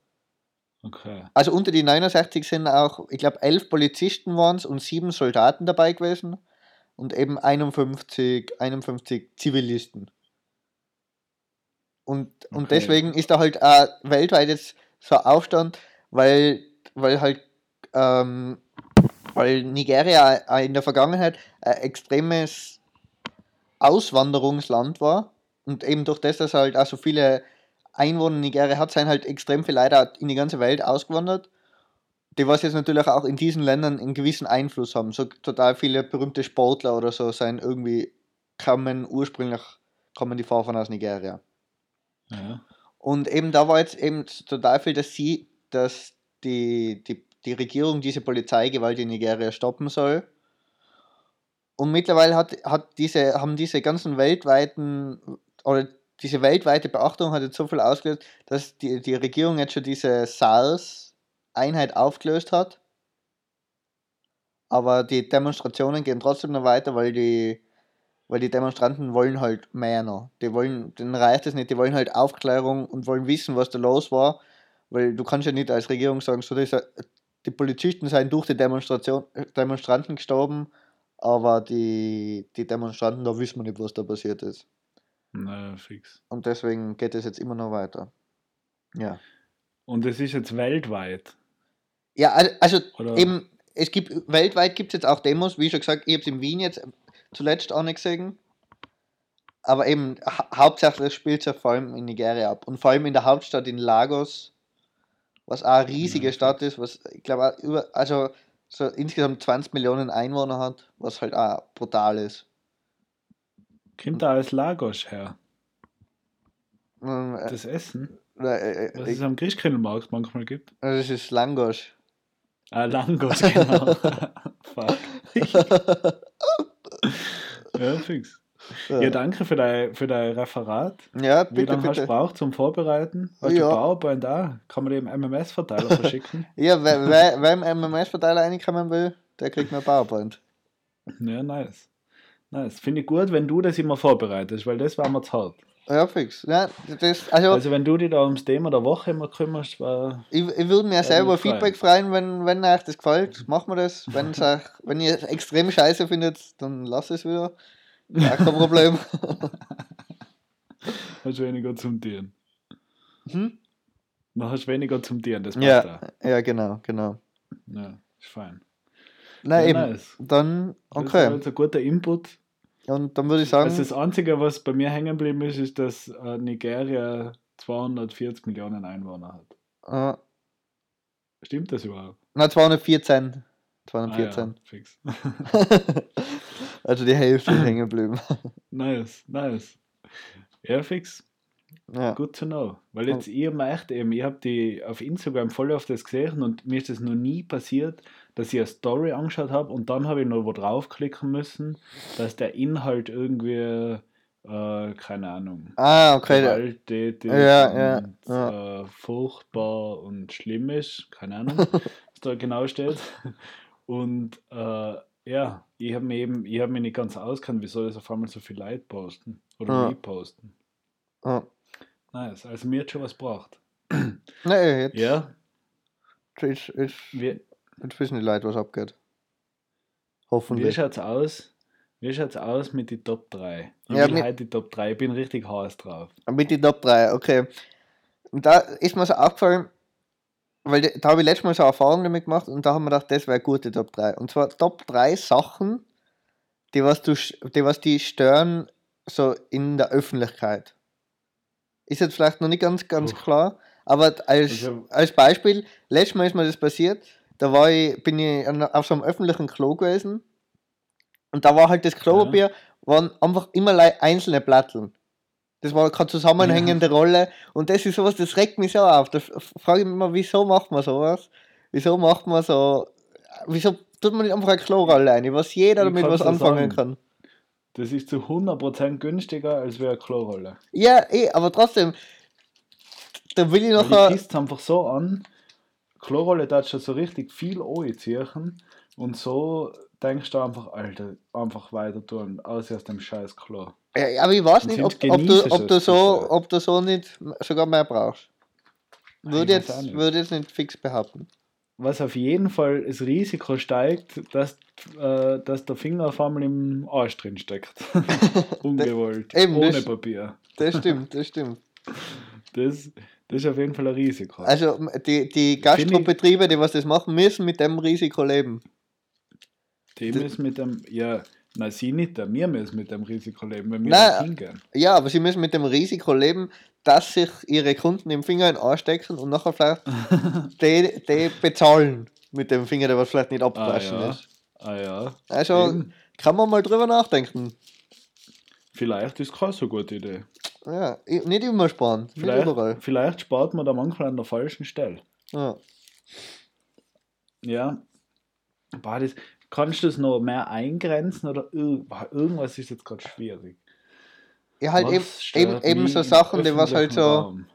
Okay. Also unter die 69 sind auch, ich glaube, elf Polizisten waren es und sieben Soldaten dabei gewesen und eben 51, 51 Zivilisten. Und, und Okay. deswegen ist da halt auch weltweit jetzt so ein Aufstand, weil, weil halt, ähm, weil Nigeria in der Vergangenheit ein extremes Auswanderungsland war und eben durch das, dass halt auch so viele Einwohner in Nigeria hat, sind halt extrem viele Leute in die ganze Welt ausgewandert, die was jetzt natürlich auch in diesen Ländern einen gewissen Einfluss haben. So total viele berühmte Sportler oder so sind irgendwie, kommen ursprünglich, kommen die Vorfahren aus Nigeria. Ja. Und eben da war jetzt eben total viel, dass sie, dass die, die, die Regierung diese Polizeigewalt in Nigeria stoppen soll. Und mittlerweile hat, hat diese, haben diese ganzen weltweiten oder diese weltweite Beachtung hat jetzt so viel ausgelöst, dass die, die Regierung jetzt schon diese SARS-Einheit aufgelöst hat. Aber die Demonstrationen gehen trotzdem noch weiter, weil die, weil die Demonstranten wollen halt mehr noch. Die wollen, denen reicht es nicht, die wollen halt Aufklärung und wollen wissen, was da los war. Weil du kannst ja nicht als Regierung sagen, so die Polizisten seien durch die Demonstration, Demonstranten gestorben, aber die, die Demonstranten, da wissen wir nicht, was da passiert ist. Na, fix. Und deswegen geht es jetzt immer noch weiter. Ja. Und es ist jetzt weltweit. Ja, al- also Oder? eben, es gibt, weltweit gibt es jetzt auch Demos, wie schon gesagt, ich habe es in Wien jetzt zuletzt auch nicht gesehen. Aber eben, hau hauptsächlich spielt es ja vor allem in Nigeria ab. Und vor allem in der Hauptstadt in Lagos, was auch eine riesige Stadt ist, was ich glaube, auch über, also so insgesamt 20 Millionen Einwohner hat, was halt auch brutal ist. Kommt da als Lagos her? Ähm, äh, Das Essen? äh, äh, Was es am Christkindlmarkt manchmal gibt? das ist Langos. Ah, Langos, genau. Fuck. ja, fix. Ja, danke für dein, für dein Referat. Ja, Wie bitte, lange hast du bitte. gebraucht zum Vorbereiten? Hast Ja. du PowerPoint da? Kann man dem MMS-Verteiler verschicken? Ja, wer, wer, wer im MMS-Verteiler reinkommen will, der kriegt mehr PowerPoint. ja, nice. Nice. Finde ich gut, wenn du das immer vorbereitest, weil das war mir zu hart. Ja, fix. Ja, das, also, Also wenn du dich da ums Thema der Woche immer kümmerst, war... ich, ich würde mir selber. Feedback freuen, wenn, wenn euch das gefällt. Machen wir das. Wenn's euch, wenn ihr es extrem scheiße findet, dann lasst es wieder. Ja, kein Problem. Hast weniger zum Tieren. Hm? Dann hast weniger zum Tieren, das passt Ja, auch. ja, genau, genau. Ja, ist fein. Na Ja, eben. nice. Dann, Das okay. jetzt ein guter Input. Und dann würde ich sagen, Also das Einzige, was bei mir hängen geblieben ist, ist, dass äh, Nigeria 240 Millionen Einwohner hat. äh, Stimmt das überhaupt? na, 214. Ah, ja, 214. fix. also die Hälfte ist hängen geblieben. nice, nice. Ja, fix. Ja. Good to know. Weil jetzt ihr merkt eben, ich habe die auf Instagram voll auf das gesehen und mir ist das noch nie passiert, dass ich eine Story angeschaut habe und dann habe ich noch wo draufklicken müssen, dass der Inhalt irgendwie, äh, keine Ahnung, Ah, okay. gewalttätig Ja, ja, und ja. Äh, furchtbar und schlimm ist, keine Ahnung, was da genau steht. Und äh, ja, ich habe mich eben, ich habe mich nicht ganz auskannt, wieso das auf einmal so viel Leute posten oder Ja. reposten. Ja. Nice, also mir hat schon was gebracht. Ja, jetzt, Ja, jetzt, jetzt, wie, jetzt wissen die Leute, was abgeht. wie Hoffentlich. schaut's aus? Wie schaut's aus mit den Top 3? Ich Ja, will heute die Top 3, ich bin richtig heiß drauf. Mit die Top 3, okay. Und da ist mir so aufgefallen, weil da habe ich letztes Mal so Erfahrungen damit gemacht und da haben wir gedacht, das wäre gute Top 3. Und zwar Top 3 Sachen, die was, du, die was die stören, so in der Öffentlichkeit. Ist jetzt vielleicht noch nicht ganz, ganz Uff. klar, aber als, Also- als Beispiel, letztes Mal ist mir das passiert, da war ich, bin ich auf so einem öffentlichen Klo gewesen und da war halt das Klopapier, waren einfach immer einzelne Platteln. Das war keine zusammenhängende Rolle und das ist sowas, das regt mich so auf. Da frage ich mich immer, wieso macht man sowas? Wieso macht man so, wieso tut man nicht einfach eine Klorolle ein, was jeder damit was anfangen sagen. kann? Das ist zu 100% günstiger als wie eine Klorolle. Ja, eh, aber trotzdem, da will ich noch Weil die pisst einfach so an. Klorolle darf schon so richtig viel anziehen und so denkst du einfach, Alter, einfach weiter tun, aus aus dem scheiß Klo. Ja, aber ich weiß nicht, ob, ob, du, ob, du so, ob du so nicht sogar mehr brauchst. Würde Ich jetzt, nicht. würde jetzt nicht fix behaupten. Was auf jeden Fall das Risiko steigt, dass, äh, dass der Finger auf einmal im Arsch drin steckt. Ungewollt. Eben, ohne das- Papier. Das stimmt, das stimmt. Das, das ist auf jeden Fall ein Risiko. Also die, die Gastrobetriebe, die was das machen, müssen mit dem Risiko leben. die müssen mit dem, ja, na sie nicht, wir müssen mit dem Risiko leben, wenn wir Nein. hingehen. Ja, aber sie müssen mit dem Risiko leben, dass sich ihre Kunden im Finger in den Arsch stecken und nachher vielleicht die, die bezahlen mit dem Finger, der was vielleicht nicht Ah abgewaschen ja, ist. ah ja. Also Eben. kann man mal drüber nachdenken. Vielleicht ist keine so gute Idee. Ja, nicht immer sparen, nicht Vielleicht, überall. vielleicht spart man da manchmal an der falschen Stelle. Ja. Ja. Boah, das, kannst du es noch mehr eingrenzen oder irgendwas ist jetzt gerade schwierig. Ja, halt Was eben, eben, so Sachen, die was halt so, Raum?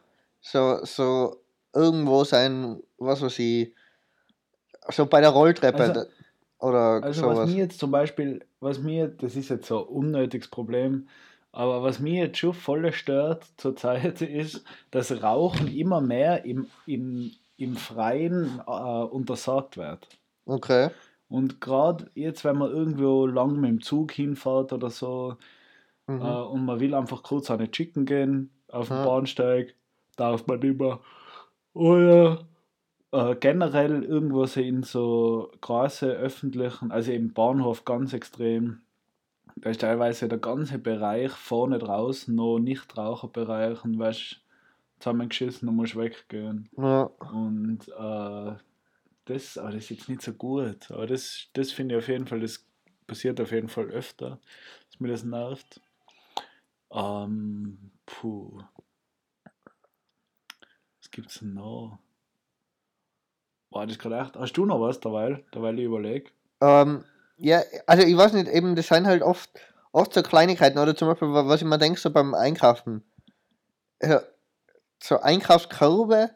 so, so irgendwo sein, was weiß ich, so bei der Rolltreppe Also- oder Also was sowas. mir jetzt zum Beispiel, was mir, das ist jetzt so ein unnötiges Problem, aber was mir jetzt schon voll stört zurzeit ist, dass Rauchen immer mehr im, im, im Freien äh, untersagt wird. Okay. Und gerade jetzt, wenn man irgendwo lang mit dem Zug hinfährt oder so Mhm. äh, und man will einfach kurz eine Chicken gehen auf dem Ja. Bahnsteig, darf man immer. Oder äh, generell irgendwo so in so große öffentlichen, also im Bahnhof ganz extrem, da ist teilweise der ganze Bereich vorne draußen noch Nichtraucherbereich und weißt zusammengeschissen und musst weggehen. Ja. Und äh, das, aber das ist jetzt nicht so gut. Aber das, das finde ich auf jeden Fall, das passiert auf jeden Fall öfter, dass mir das nervt. Ähm, puh. Was gibt's denn noch? Boah, das gerade echt. Hast du noch was derweil, derweil ich überlege? Ähm, ja, also ich weiß nicht, eben, das sind halt oft, oft so Kleinigkeiten, oder zum Beispiel, wa- was ich mir denke, so beim Einkaufen. Ja, so Einkaufskörbe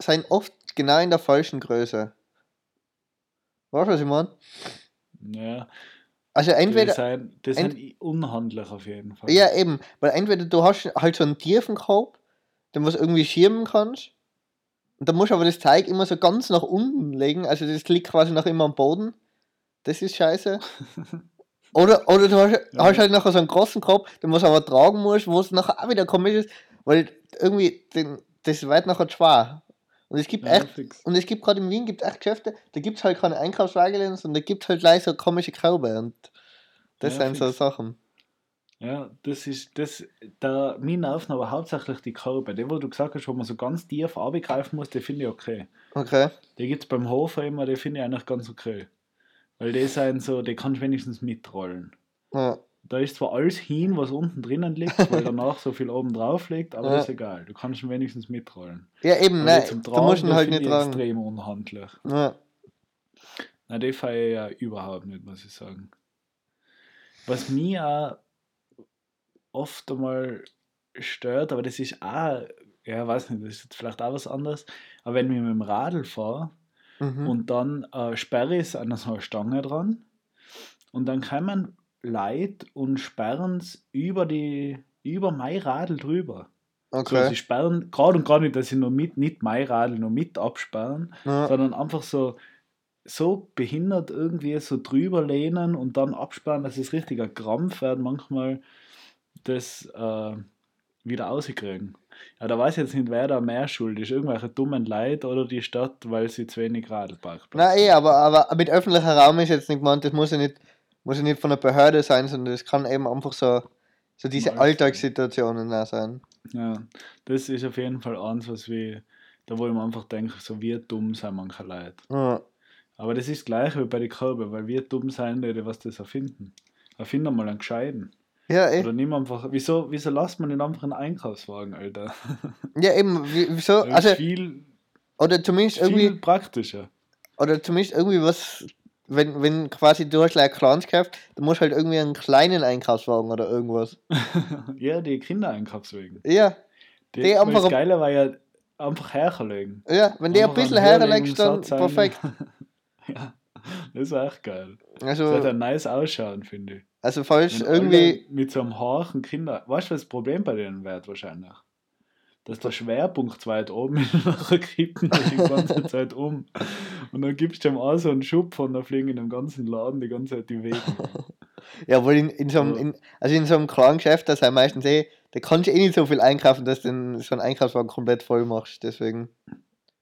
sind oft genau in der falschen Größe. Weißt du, was ich meine? Ja, Also entweder, sind, ent- sind unhandlich auf jeden Fall. ja eben, weil entweder du hast halt so einen tiefen Korb, den was irgendwie schirmen kannst, und dann musst du aber das Teig immer so ganz nach unten legen, also das liegt quasi noch immer am Boden. Das ist scheiße. Oder, oder du hast, Ja. hast halt nachher so einen großen Korb, den was aber tragen musst, wo es nachher auch wieder komisch ist, weil irgendwie den, das wird nachher schwer. Und es gibt Ja, echt, fix. und es gibt gerade in Wien gibt echt Geschäfte, da gibt es halt keine Einkaufswagen, sondern da gibt es halt gleich so komische Körbe und das Ja, sind so fix. Sachen. Ja, das ist, das, da, mir nerven aber hauptsächlich die Körbe. Die, wo du gesagt hast, wo man so ganz tief abgreifen muss, die finde ich okay. Okay. Die gibt es beim Hofer immer, die finde ich eigentlich ganz okay. Weil die sind so, die kannst du wenigstens mitrollen. Ja. Da ist zwar alles hin, was unten drinnen liegt, weil danach so viel oben drauf liegt, aber Ja. das ist egal. Du kannst ihn wenigstens mitrollen. Ja, eben, Aber nein, zum du musst ihn halt nicht ich tragen. extrem unhandlich. Ja. Na, die feiere ich ja überhaupt nicht, muss ich sagen. Was mich auch oft einmal stört, aber das ist auch, ja, weiß nicht, das ist jetzt vielleicht auch was anderes, aber wenn ich mit dem Radl fahre Mhm. und dann äh, sperre ich an so einer Stange dran und dann kommen Leute und sperren es über die über mein Radl drüber. So, okay. sie sperren gerade und gar nicht, dass sie nur mit, nicht mein Radl nur mit absperren, Ja. sondern einfach so, so behindert irgendwie so drüber lehnen und dann absperren, dass es richtig ein Krampf wird, manchmal das äh, wieder auskriegen. Ja, da weiß ich jetzt nicht, wer da mehr schuld ist. Irgendwelche dummen Leute oder die Stadt, weil sie zu wenig Radlparkplätze Nein, eh, aber, aber mit öffentlicher Raum ist jetzt nicht gemeint, das muss ja nicht, muss ja nicht von der Behörde sein, sondern das kann eben einfach so, so diese Alltagssituationen auch sein. Ja, das ist auf jeden Fall eins, was wir, da wo ich mir einfach denke, so wie dumm sind manche Leute. Ja. Aber das ist das gleiche wie bei den Körben, weil wir dumm sein, die was das erfinden. Erfinden mal einen Gescheiten. Ja, eh. Oder nimm einfach, wieso, wieso lasst man nicht einfach einen Einkaufswagen, Alter? Ja, eben, wie- wieso, also, viel, oder zumindest viel irgendwie, praktischer. oder zumindest irgendwie was, wenn, wenn quasi du hast ein kleines gekauft, dann musst du halt irgendwie einen kleinen Einkaufswagen oder irgendwas. ja, die Kindereinkaufswagen. Ja, Die, Die einfach das Geile war ja einfach herlegen. ja, wenn der ein bisschen herlegst, dann ein. perfekt. ja, das war echt geil. Das Also, hat ja nice ausschauen, finde ich. also falls Wenn irgendwie, mit so einem harten Kinder. Weißt du, was das Problem bei denen wird wahrscheinlich? Dass der Schwerpunkt weit oben ist und nachher kippen die die ganze Zeit um. Und dann gibst du ihm auch so einen Schub und dann fliegen in dem ganzen Laden die ganze Zeit die Wege. Ja, weil in, in so einem, in, also in so einem kleinen Geschäft, da sind meistens eh, da kannst du eh nicht so viel einkaufen, dass du den, so einen Einkaufswagen komplett voll machst. Deswegen.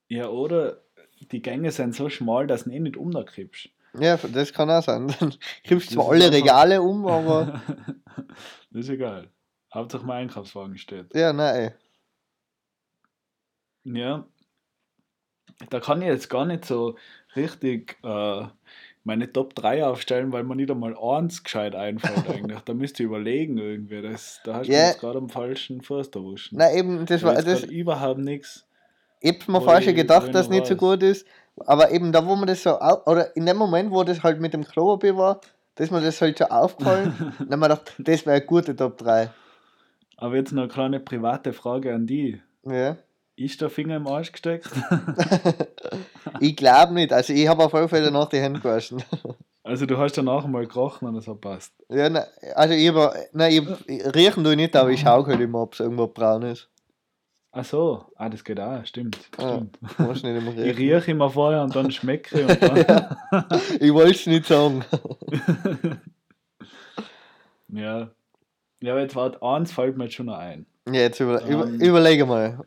Ja, oder die Gänge sind so schmal, dass du ihn eh nicht umkippst. Ja, das kann auch sein. Dann kippst Das zwar ist alle Regale um, aber. das ist egal. Hauptsache mein Einkaufswagen steht. ja, nein. Ja. Da kann ich jetzt gar nicht so richtig äh, meine Top 3 aufstellen, weil mir nicht einmal eins gescheit einfällt eigentlich. Da müsst ihr überlegen irgendwie. Das, da hast du Ja. jetzt gerade am falschen Fuß erwischt. Nein, eben, das Da war. ist Das, überhaupt nichts. ich hab mir ich- gedacht, dass es nicht so gut ist. Aber eben da, wo man das so. Oder in dem Moment, wo das halt mit dem Klopapier war, da ist mir das halt so aufgefallen. dann haben wir gedacht, das wäre eine gute Top 3. Aber jetzt noch eine kleine private Frage an die. Ja. Ist der Finger im Arsch gesteckt? Ich glaube nicht. Also, ich habe auf alle Fälle nach die Hände gewaschen. Also du hast danach mal gerochen und es hat passt. Ja, ne, also ich, hab- nein, ich, ich riechen tue ich nicht, aber ich schaue halt immer, ob es irgendwo braun ist. Ach so, ah, das geht auch, stimmt. Ja. stimmt. Nicht immer Ich rieche immer vorher und dann schmecke ich und dann. Ich wollte es nicht sagen. ja. Ja, aber jetzt warte, eins fällt mir jetzt schon noch ein. Ja, jetzt über, über, Ähm. überlege mal.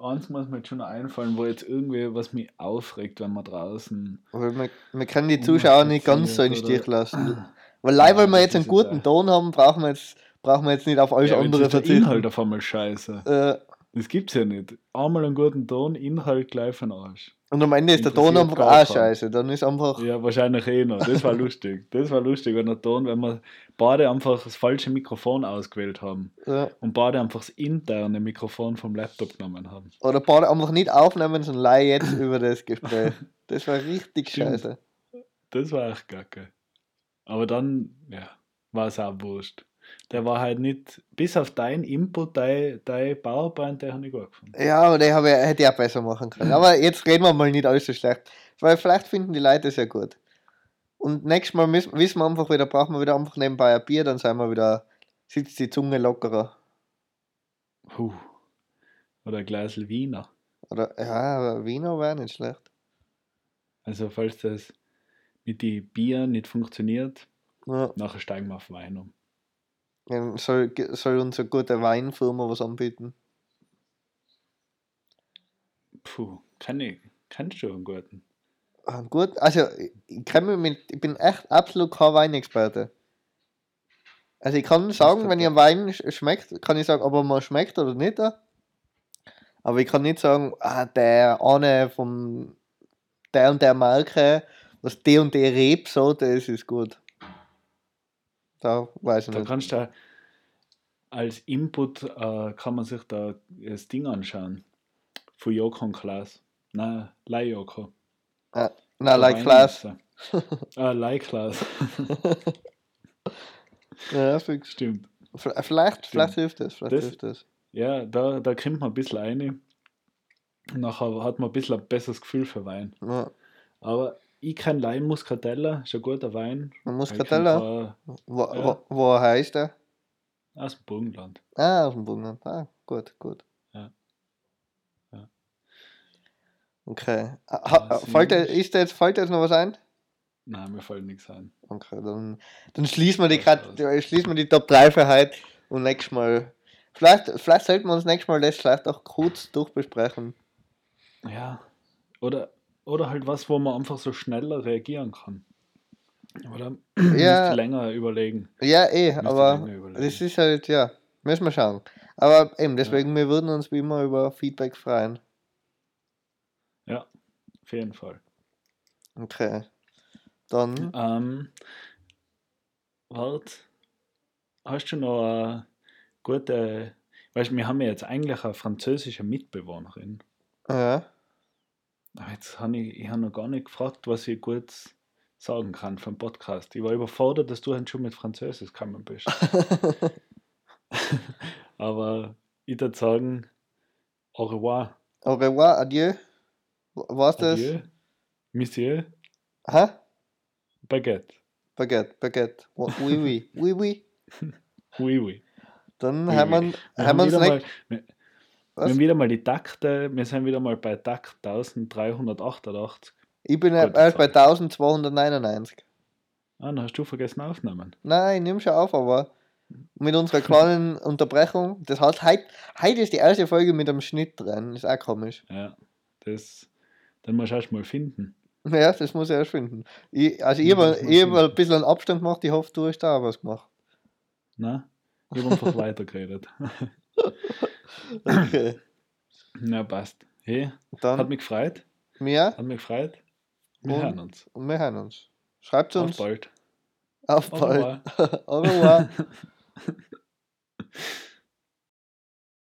Eins muss mir jetzt schon einfallen, wo jetzt irgendwie was mich aufregt, wenn man draußen. Aber wir, wir können die Zuschauer nicht ganz so in den Stich lassen. Weil leider, Ja, weil wir jetzt einen guten Ton haben, brauchen wir jetzt, brauchen wir jetzt nicht auf alles Ja, andere verzichten. Inhalt auf einmal scheiße. Äh, Das gibt's ja nicht. Einmal einen guten Ton, Inhalt gleich von Arsch. Und am Ende ist der Ton einfach auch keinen. scheiße. Dann ist einfach. Ja, wahrscheinlich eh noch. Das war lustig. Das war lustig, wenn der Ton, wenn wir beide einfach das falsche Mikrofon ausgewählt haben Äh, und beide einfach das interne Mikrofon vom Laptop genommen haben. oder beide einfach nicht aufnehmen, sondern leih jetzt über das Gespräch. Das war richtig Stimmt. scheiße. Das war echt kacke. Aber dann, ja, war es auch wurscht. Der war halt nicht, bis auf dein Input, dein, dein PowerPoint, der habe ich gut gefunden. Ja, aber den habe ich, hätte ich auch besser machen können. Aber jetzt reden wir mal nicht alles so schlecht. Weil vielleicht finden die Leute es ja gut. Und nächstes Mal müssen, wissen wir einfach wieder, brauchen wir wieder einfach nebenbei ein Bier, dann sind wir wieder, sitzt die Zunge lockerer. Puh. Oder ein Glas Wiener. Oder, ja, aber Wiener wäre nicht schlecht. Also falls das mit die Bier nicht funktioniert, Ja, nachher steigen wir auf Wein um. Soll, soll unsere gute Weinfirma was anbieten. Puh, kann ich, kannst du einen guten. Ah, Gut, also ich, mich mit, ich bin echt absolut kein Weinexperte. Also ich kann sagen, wenn ihr Wein sch- schmeckt, kann ich sagen, ob er mal schmeckt oder nicht. Aber ich kann nicht sagen, ah, der eine von der und der Marke, was die und die Rebsorte ist, ist gut. Da weiß ich Da nicht. kannst du als Input äh, kann man sich da das Ding anschauen. Von Joko und Klaas. Nein, Lei Joko. Ah, na, like Wein Klaas. ah, Lei Klaas. Ja, fix. Stimmt. Vielleicht, vielleicht hilft das, vielleicht Das- hilft das. Ja, da, da kommt man ein bisschen rein. Nachher hat man ein bisschen ein besseres Gefühl für Wein. Ja. Aber ich kann Leim Muscatella, ist ein guter Wein. Muscatella, Ich wo, ja. wo, wo heißt der? äh, Aus dem Burgenland. Ah, aus dem Burgenland. Ah, gut, gut. Ja. Ja. Okay. Ah, fällt, ist- dir jetzt, fällt jetzt noch was ein? Nein, mir fällt nichts ein. Okay, dann, dann schließen wir die, Kat- äh, schließen wir die Top 3 für heute und nächstes Mal. Vielleicht, vielleicht sollten wir uns nächstes Mal das vielleicht auch kurz durchbesprechen. Ja. Oder, oder halt was, wo man einfach so schneller reagieren kann. Oder Ja. länger überlegen. Ja, eh, Müsst aber das ist halt, ja, müssen wir schauen. Aber eben, deswegen, wir würden uns wie immer über Feedback freuen. Ja, auf jeden Fall. Okay. Dann, Ähm, wart, hast du noch eine gute, weißt du, wir haben ja jetzt eigentlich eine französische Mitbewohnerin. ja. Aber jetzt habe ich, ich hab noch gar nicht gefragt, was ich gut sagen kann vom Podcast. Ich war überfordert, dass du halt schon mit Französisch gekommen bist. Aber ich würde sagen, au revoir, Au revoir, adieu. Was das? adieu, monsieur, Hä? baguette, Baguette, Baguette. Oui, oui, oui, oui. oui, oui. Dann Oui, haben wir, oui. Wir haben wir uns nicht. Wir, Was? wir haben wieder mal die Takte, wir sind wieder mal bei Takt 1388. Ich bin Gute erst bei Zahl. 1299. Ah, dann hast du vergessen aufnehmen. Nein, nimm schon auf, aber mit unserer kleinen Unterbrechung. Das heißt, heute, heute ist die erste Folge mit einem Schnitt drin. Ist auch komisch. Ja, das, dann musst du erst mal finden. Ja, das muss ich erst finden. Ich, also, ich habe ich hab ich. ein bisschen einen Abstand gemacht. Ich hoffe, du hast da auch was gemacht. Na, ich habe einfach weitergeredet. Okay. Na, passt. Hey, hat Dann, mich gefreut. mir Hat mich gefreut. Wir Und- hören uns. und wir hören uns. Schreibt Auf uns. bald. Auf Au bald. revoir. Au revoir.